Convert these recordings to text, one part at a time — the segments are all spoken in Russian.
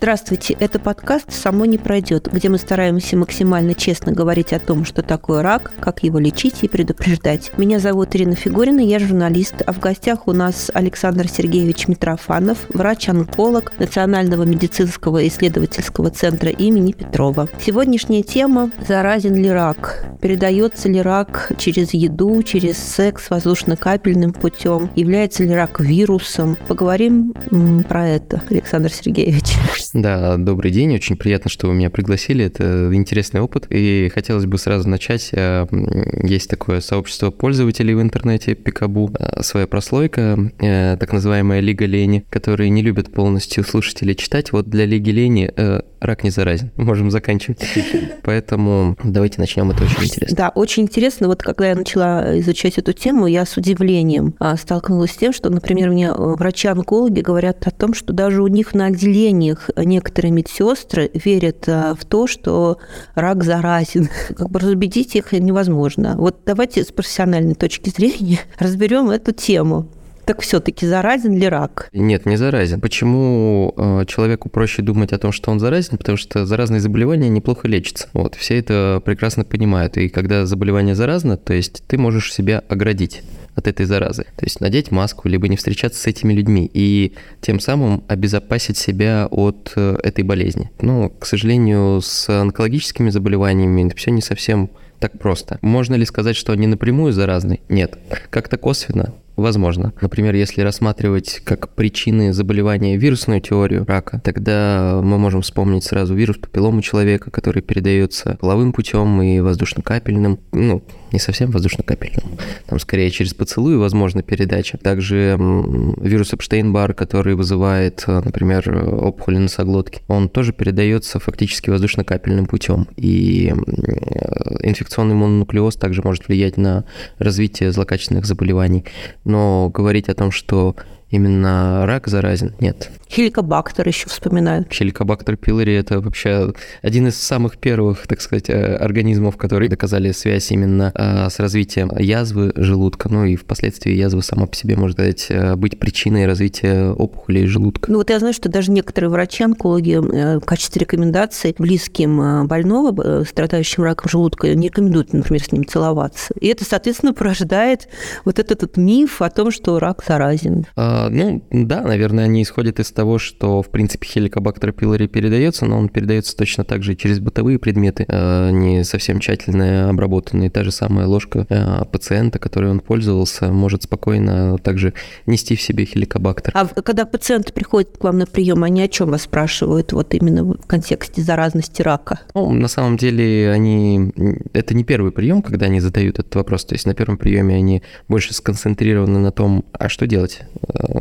Здравствуйте, это подкаст «Само не пройдет», где мы стараемся максимально честно говорить о том, что такое рак, как его лечить и предупреждать. Меня зовут Ирина Фигурина, я журналист, а в гостях у нас Александр Сергеевич Митрофанов, врач-онколог Национального медицинского исследовательского центра имени Петрова. Сегодняшняя тема – заразен ли рак? Передается ли рак через еду, через секс, воздушно-капельным путем? Является ли рак вирусом? Поговорим про это, Александр Сергеевич. Да, добрый день. Очень приятно, что вы меня пригласили. Это интересный опыт. И хотелось бы сразу начать. Э, есть такое сообщество пользователей в интернете, Пикабу, э, своя прослойка, э, так называемая Лига Лени, которые не любят полностью слушать или читать. Вот для Лиги Лени рак не заразен. Можем заканчивать. Поэтому давайте начнем. Это очень интересно. Да, очень интересно. Вот когда я начала изучать эту тему, я с удивлением а, столкнулась с тем, что, например, мне врачи-онкологи говорят о том, что даже у них на отделениях некоторые медсестры верят а, в то, что рак заразен. Как бы разубедить их невозможно. Вот давайте с профессиональной точки зрения разберем эту тему. Так все-таки заразен ли рак? Нет, не заразен. Почему э, человеку проще думать о том, что он заразен? Потому что заразные заболевания неплохо лечатся. Вот, все это прекрасно понимают. И когда заболевание заразно, то есть ты можешь себя оградить от этой заразы. То есть надеть маску, либо не встречаться с этими людьми и тем самым обезопасить себя от э, этой болезни. Но, к сожалению, с онкологическими заболеваниями все не совсем так просто. Можно ли сказать, что они напрямую заразны? Нет. Как-то косвенно Возможно. Например, если рассматривать как причины заболевания вирусную теорию рака, тогда мы можем вспомнить сразу вирус папиллома человека, который передается половым путем и воздушно-капельным, ну, не совсем воздушно-капельным, там скорее через поцелуй возможна передача. Также вирус Эпштейн-Бар, который вызывает, например, опухоли носоглотки, он тоже передается фактически воздушно-капельным путем. И инфекционный мононуклеоз также может влиять на развитие злокачественных заболеваний но говорить о том, что именно рак заразен, нет. Хеликобактер еще вспоминают. Хеликобактер пилори – это вообще один из самых первых, так сказать, э, организмов, которые доказали связь именно э, с развитием язвы желудка, ну и впоследствии язва сама по себе может сказать, э, быть причиной развития опухолей желудка. Ну вот я знаю, что даже некоторые врачи, онкологи в качестве рекомендаций близким больного, страдающим раком желудка, не рекомендуют, например, с ним целоваться. И это, соответственно, порождает вот этот, этот миф о том, что рак заразен. А, ну, да, наверное, они исходят из того, что, в принципе, хеликобактер пилори передается, но он передается точно так же через бытовые предметы, э, не совсем тщательно обработанные. Та же самая ложка э, пациента, которой он пользовался, может спокойно также нести в себе хеликобактер. А когда пациенты приходят к вам на прием, они о чем вас спрашивают, вот именно в контексте заразности рака? Ну, на самом деле, они... Это не первый прием, когда они задают этот вопрос. То есть на первом приеме они больше сконцентрированы на том, а что делать,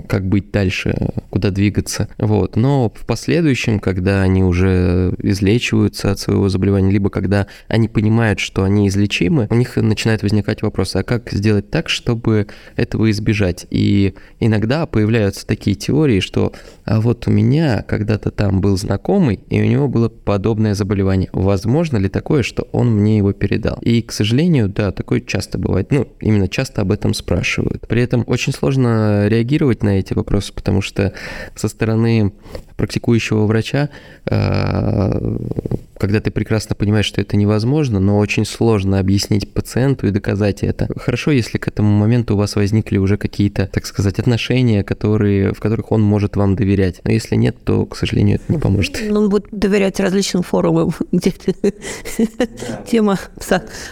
как быть дальше, куда двигаться. Вот. Но в последующем, когда они уже излечиваются от своего заболевания, либо когда они понимают, что они излечимы, у них начинает возникать вопрос, а как сделать так, чтобы этого избежать? И иногда появляются такие теории, что а вот у меня когда-то там был знакомый, и у него было подобное заболевание. Возможно ли такое, что он мне его передал? И, к сожалению, да, такое часто бывает. Ну, именно часто об этом спрашивают. При этом очень сложно реагировать на эти вопросы, потому что со стороны практикующего врача, э, когда ты прекрасно понимаешь, что это невозможно, но очень сложно объяснить пациенту и доказать это. Хорошо, если к этому моменту у вас возникли уже какие-то, так сказать, отношения, которые, в которых он может вам доверять. Но если нет, то, к сожалению, это не поможет. Ну, он будет доверять различным форумам, где тема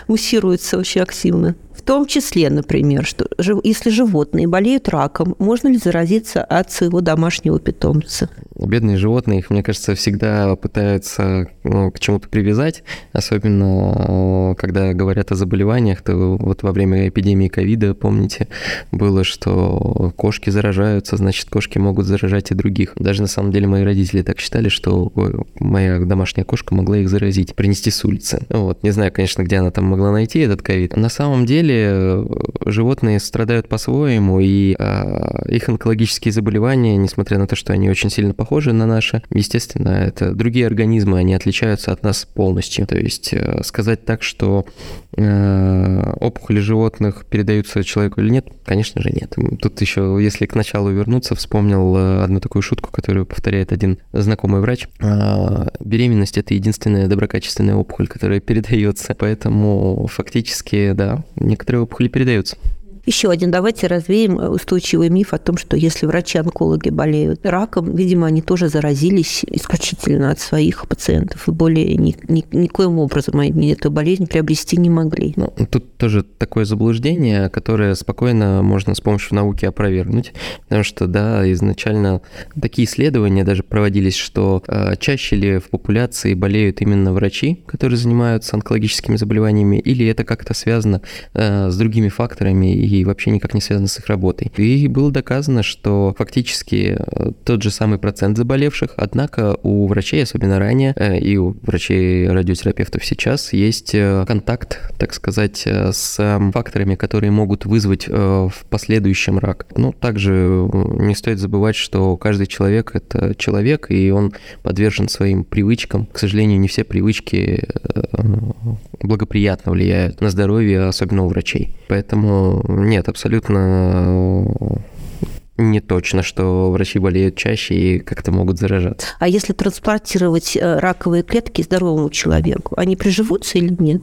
муссируется очень активно. Том числе, например, что если животные болеют раком, можно ли заразиться от своего домашнего питомца? Бедные животные, их, мне кажется, всегда пытаются ну, к чему-то привязать, особенно когда говорят о заболеваниях, то вот во время эпидемии ковида, помните, было, что кошки заражаются, значит, кошки могут заражать и других. Даже на самом деле мои родители так считали, что моя домашняя кошка могла их заразить, принести с улицы. Вот. Не знаю, конечно, где она там могла найти этот ковид. На самом деле деле животные страдают по-своему, и их онкологические заболевания, несмотря на то, что они очень сильно похожи на наши, естественно, это другие организмы, они отличаются от нас полностью. То есть сказать так, что опухоли животных передаются человеку или нет, конечно же нет. Тут еще, если к началу вернуться, вспомнил одну такую шутку, которую повторяет один знакомый врач. Беременность – это единственная доброкачественная опухоль, которая передается, поэтому фактически, да, некоторые опухоли передаются. Еще один. Давайте развеем устойчивый миф о том, что если врачи-онкологи болеют раком, видимо, они тоже заразились исключительно от своих пациентов и более ни, ни, никоим образом они эту болезнь приобрести не могли. Ну, тут тоже такое заблуждение, которое спокойно можно с помощью науки опровергнуть, потому что, да, изначально такие исследования даже проводились, что э, чаще ли в популяции болеют именно врачи, которые занимаются онкологическими заболеваниями, или это как-то связано э, с другими факторами и вообще никак не связано с их работой. И было доказано, что фактически э, тот же самый процент заболевших, однако у врачей, особенно ранее, э, и у врачей-радиотерапевтов сейчас есть э, контакт, так сказать, с факторами, которые могут вызвать в последующем рак. Ну, также не стоит забывать, что каждый человек – это человек, и он подвержен своим привычкам. К сожалению, не все привычки благоприятно влияют на здоровье, особенно у врачей. Поэтому нет, абсолютно не точно, что врачи болеют чаще и как-то могут заражаться. А если транспортировать э, раковые клетки здоровому человеку, они приживутся или нет?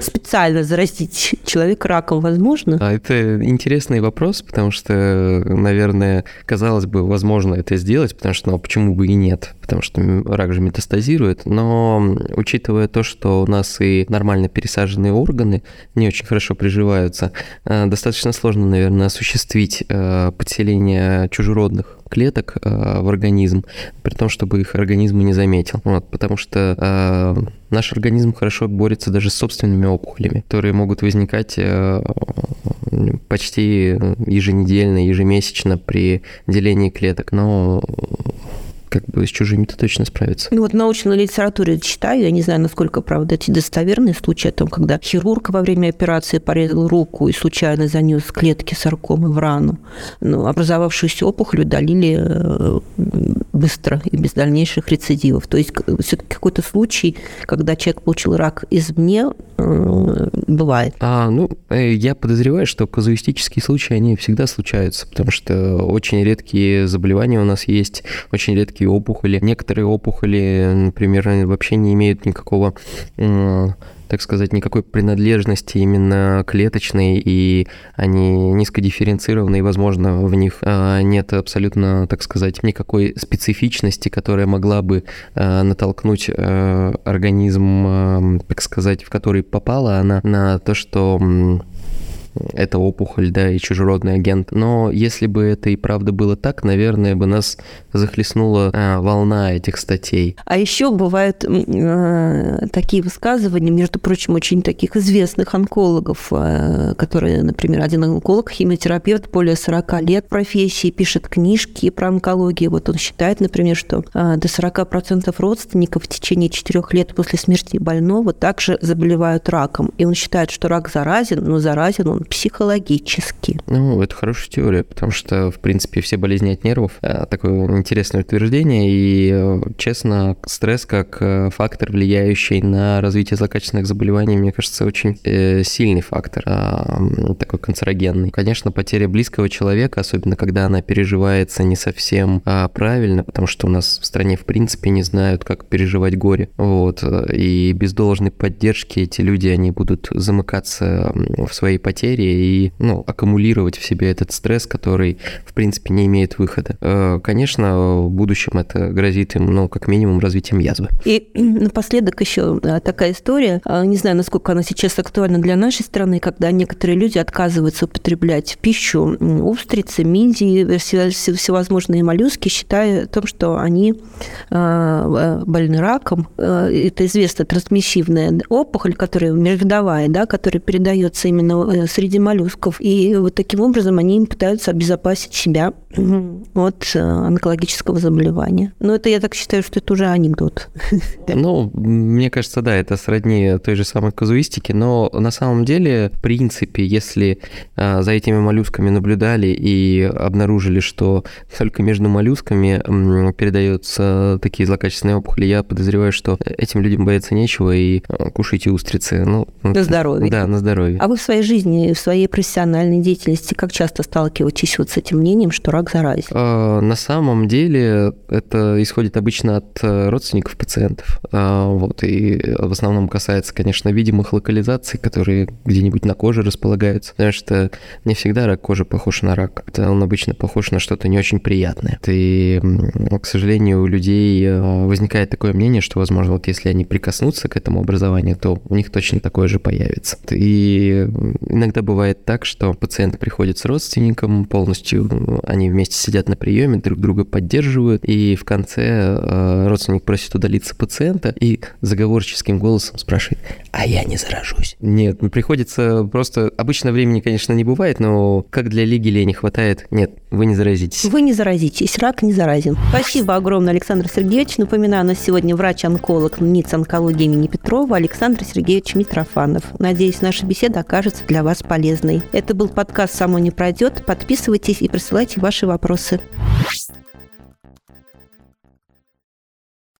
Специально заразить человека раком возможно? А это интересный вопрос, потому что, наверное, казалось бы, возможно это сделать, потому что, ну, почему бы и нет? Потому что рак же метастазирует, но учитывая то, что у нас и нормально пересаженные органы не очень хорошо приживаются, э, достаточно сложно, наверное, осуществить э, подселение чужеродных клеток э, в организм, при том, чтобы их организм не заметил. Вот, потому что э, наш организм хорошо борется даже с собственными опухолями, которые могут возникать э, почти еженедельно, ежемесячно при делении клеток. Но как бы с чужими-то точно справиться. Ну вот в научной литературе читаю, я не знаю, насколько, правда, эти достоверные случаи о том, когда хирург во время операции порезал руку и случайно занес клетки саркомы в рану. Ну, образовавшуюся опухоль удалили э, быстро и без дальнейших рецидивов. То есть все-таки какой-то случай, когда человек получил рак извне, э, бывает. А, ну, э, я подозреваю, что казуистические случаи, они всегда случаются, потому что очень редкие заболевания у нас есть, очень редкие редкие опухоли. Некоторые опухоли, например, вообще не имеют никакого так сказать, никакой принадлежности именно клеточной, и они низкодифференцированы, и, возможно, в них а, нет абсолютно, так сказать, никакой специфичности, которая могла бы а, натолкнуть а, организм, так сказать, в который попала она, на то, что это опухоль, да, и чужеродный агент. Но если бы это и правда было так, наверное, бы нас захлестнула а, волна этих статей. А еще бывают э, такие высказывания, между прочим, очень таких известных онкологов, э, которые, например, один онколог, химиотерапевт, более 40 лет профессии, пишет книжки про онкологию. Вот он считает, например, что э, до 40% родственников в течение 4 лет после смерти больного также заболевают раком. И он считает, что рак заразен, но заразен он психологически. Ну, это хорошая теория, потому что, в принципе, все болезни от нервов э, – такое интересное утверждение, и, э, честно, стресс как э, фактор, влияющий на развитие злокачественных заболеваний, мне кажется, очень сильный фактор, а, такой канцерогенный. Конечно, потеря близкого человека, особенно когда она переживается не совсем а, правильно, потому что у нас в стране, в принципе, не знают, как переживать горе. Вот. И без должной поддержки эти люди, они будут замыкаться в своей потере, доверие и ну, аккумулировать в себе этот стресс, который, в принципе, не имеет выхода. Э, конечно, в будущем это грозит им, ну, как минимум, развитием язвы. И напоследок еще такая история, а, не знаю, насколько она сейчас актуальна для нашей страны, когда некоторые люди отказываются употреблять в пищу устрицы, мидии, всевозможные моллюски, считая том, что они а, больны раком. Э, это известная трансмиссивная опухоль, которая межвидовая, да, которая передается именно э, с среди моллюсков. И вот таким образом они пытаются обезопасить себя от э, онкологического заболевания. Но это я так считаю, что это уже анекдот. Ну, мне кажется, да, это сродни той же самой казуистике, но на самом деле, в принципе, если а, за этими моллюсками наблюдали и обнаружили, что только между моллюсками передаются такие злокачественные опухоли, я подозреваю, что этим людям бояться нечего и а, кушайте устрицы. Ну, на здоровье. Да, на здоровье. А вы в своей жизни, в своей профессиональной деятельности как часто сталкиваетесь вот с этим мнением, что рак заразен? А, на самом деле это исходит обычно от э, родственников пациентов. А, вот, и в основном касается, конечно, видимых локализаций, которые где-нибудь на коже располагаются. Потому что не всегда рак кожи похож на рак. Он обычно похож на что-то не очень приятное. И, к сожалению, у людей э, возникает такое мнение, что, возможно, вот если они прикоснутся к этому образованию, то у них точно такое же появится. И иногда бывает так, что пациент приходит с родственником, полностью они вместе сидят на приеме, друг друга поддерживают, и в конце э, родственник просит удалиться пациента и заговорческим голосом спрашивает, а я не заражусь? Нет, ну, приходится просто... Обычно времени, конечно, не бывает, но как для Лигеля не хватает, нет, вы не заразитесь. Вы не заразитесь, рак не заразен. Спасибо огромное, Александр Сергеевич. Напоминаю, у нас сегодня врач-онколог НИЦ онкологии имени Петрова Александр Сергеевич Митрофанов. Надеюсь, наша беседа окажется для вас полезной. Это был подкаст «Само не пройдет». Подписывайтесь и присылайте ваши вопросы.